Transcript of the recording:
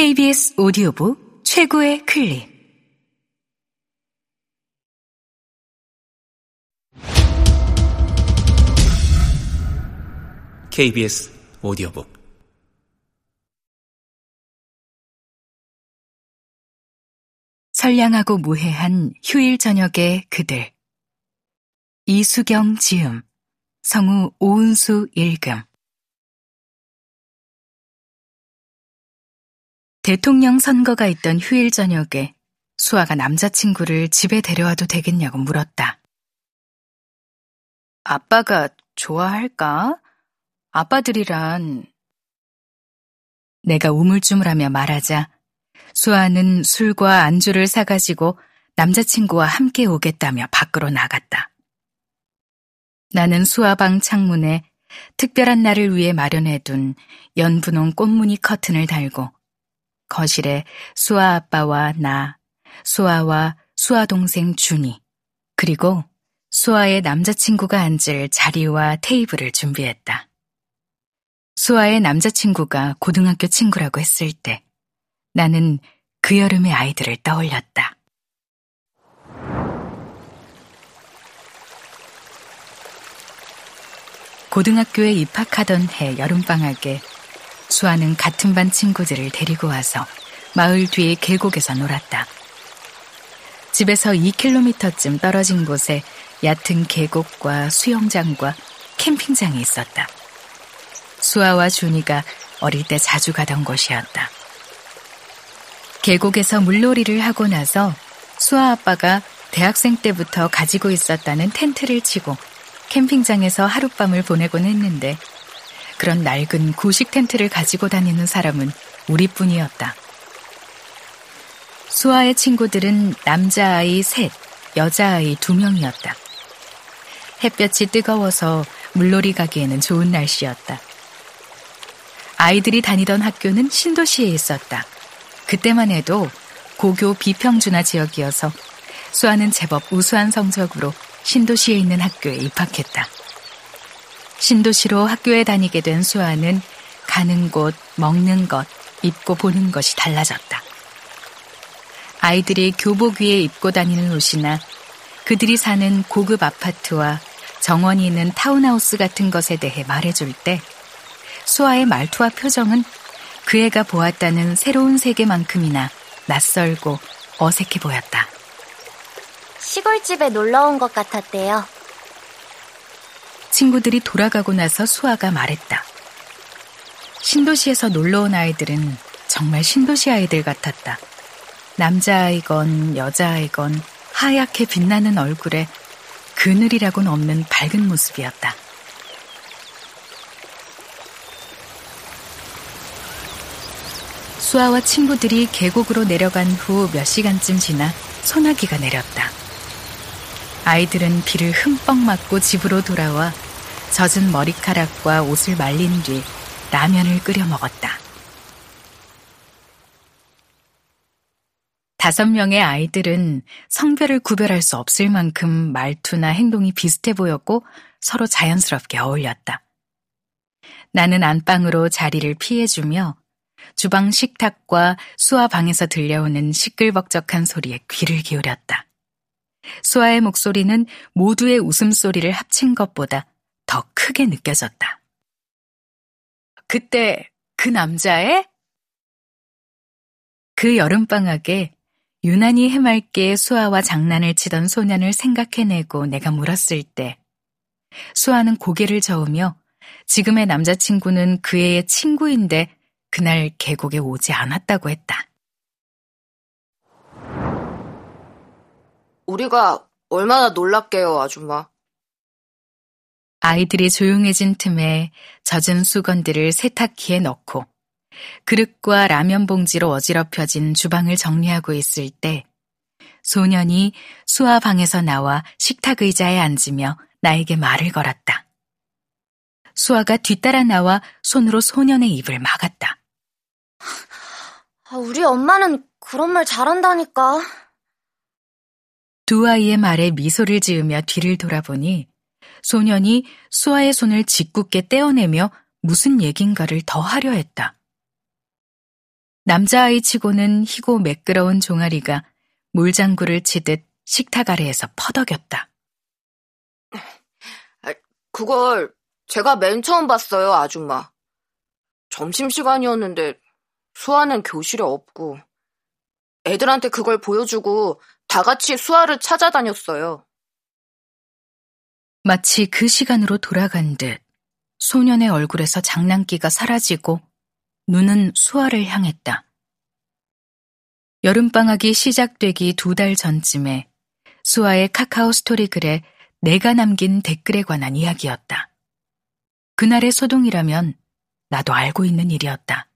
KBS 오디오북 최고의 클립. KBS 오디오북. 선량하고 무해한 휴일 저녁의 그들. 이수경 지음 성우 오은수 읽음 대통령 선거가 있던 휴일 저녁에 수아가 남자친구를 집에 데려와도 되겠냐고 물었다. 아빠가 좋아할까? 아빠들이란 내가 우물쭈물하며 말하자 수아는 술과 안주를 사가지고 남자친구와 함께 오겠다며 밖으로 나갔다. 나는 수아방 창문에 특별한 날을 위해 마련해둔 연분홍 꽃무늬 커튼을 달고 거실에 수아 아빠와 나, 수아와 수아 동생 준이, 그리고 수아의 남자친구가 앉을 자리와 테이블을 준비했다. 수아의 남자친구가 고등학교 친구라고 했을 때 나는 그 여름의 아이들을 떠올렸다. 고등학교에 입학하던 해 여름방학에 수아는 같은 반 친구들을 데리고 와서 마을 뒤의 계곡에서 놀았다. 집에서 2km쯤 떨어진 곳에 얕은 계곡과 수영장과 캠핑장이 있었다. 수아와 준이가 어릴 때 자주 가던 곳이었다. 계곡에서 물놀이를 하고 나서 수아 아빠가 대학생 때부터 가지고 있었다는 텐트를 치고 캠핑장에서 하룻밤을 보내곤 했는데 그런 낡은 구식 텐트를 가지고 다니는 사람은 우리뿐이었다. 수아의 친구들은 남자아이 셋, 여자아이 두 명이었다. 햇볕이 뜨거워서 물놀이 가기에는 좋은 날씨였다. 아이들이 다니던 학교는 신도시에 있었다. 그때만 해도 고교 비평준화 지역이어서 수아는 제법 우수한 성적으로 신도시에 있는 학교에 입학했다. 신도시로 학교에 다니게 된 수아는 가는 곳, 먹는 것, 입고 보는 것이 달라졌다. 아이들이 교복 위에 입고 다니는 옷이나 그들이 사는 고급 아파트와 정원이 있는 타운하우스 같은 것에 대해 말해줄 때 수아의 말투와 표정은 그 애가 보았다는 새로운 세계만큼이나 낯설고 어색해 보였다. 시골집에 놀러 온 것 같았대요. 친구들이 돌아가고 나서 수아가 말했다. 신도시에서 놀러 온 아이들은 정말 신도시 아이들 같았다. 남자아이건 여자아이건 하얗게 빛나는 얼굴에 그늘이라고는 없는 밝은 모습이었다. 수아와 친구들이 계곡으로 내려간 후 몇 시간쯤 지나 소나기가 내렸다. 아이들은 비를 흠뻑 맞고 집으로 돌아와 젖은 머리카락과 옷을 말린 뒤 라면을 끓여 먹었다. 다섯 명의 아이들은 성별을 구별할 수 없을 만큼 말투나 행동이 비슷해 보였고 서로 자연스럽게 어울렸다. 나는 안방으로 자리를 피해주며 주방 식탁과 수아 방에서 들려오는 시끌벅적한 소리에 귀를 기울였다. 수아의 목소리는 모두의 웃음소리를 합친 것보다 더 크게 느껴졌다. 그때 그 남자의 그 여름방학에 유난히 해맑게 수아와 장난을 치던 소년을 생각해내고 내가 물었을 때 수아는 고개를 저으며 지금의 남자친구는 그 애의 친구인데 그날 계곡에 오지 않았다고 했다. 우리가 얼마나 놀랍게요, 아줌마. 아이들이 조용해진 틈에 젖은 수건들을 세탁기에 넣고 그릇과 라면 봉지로 어지럽혀진 주방을 정리하고 있을 때 소년이 수아 방에서 나와 식탁 의자에 앉으며 나에게 말을 걸었다. 수아가 뒤따라 나와 손으로 소년의 입을 막았다. 아, 우리 엄마는 그런 말 잘한다니까. 두 아이의 말에 미소를 지으며 뒤를 돌아보니 소년이 수아의 손을 짓궂게 떼어내며 무슨 얘긴가를 더 하려 했다. 남자아이 치고는 희고 매끄러운 종아리가 물장구를 치듯 식탁 아래에서 퍼덕였다. 그걸 제가 맨 처음 봤어요, 아줌마. 점심시간이었는데 수아는 교실에 없고 애들한테 그걸 보여주고 다 같이 수아를 찾아다녔어요. 마치 그 시간으로 돌아간 듯 소년의 얼굴에서 장난기가 사라지고 눈은 수아를 향했다. 여름방학이 시작되기 두 달 전쯤에 수아의 카카오 스토리 글에 내가 남긴 댓글에 관한 이야기였다. 그날의 소동이라면 나도 알고 있는 일이었다.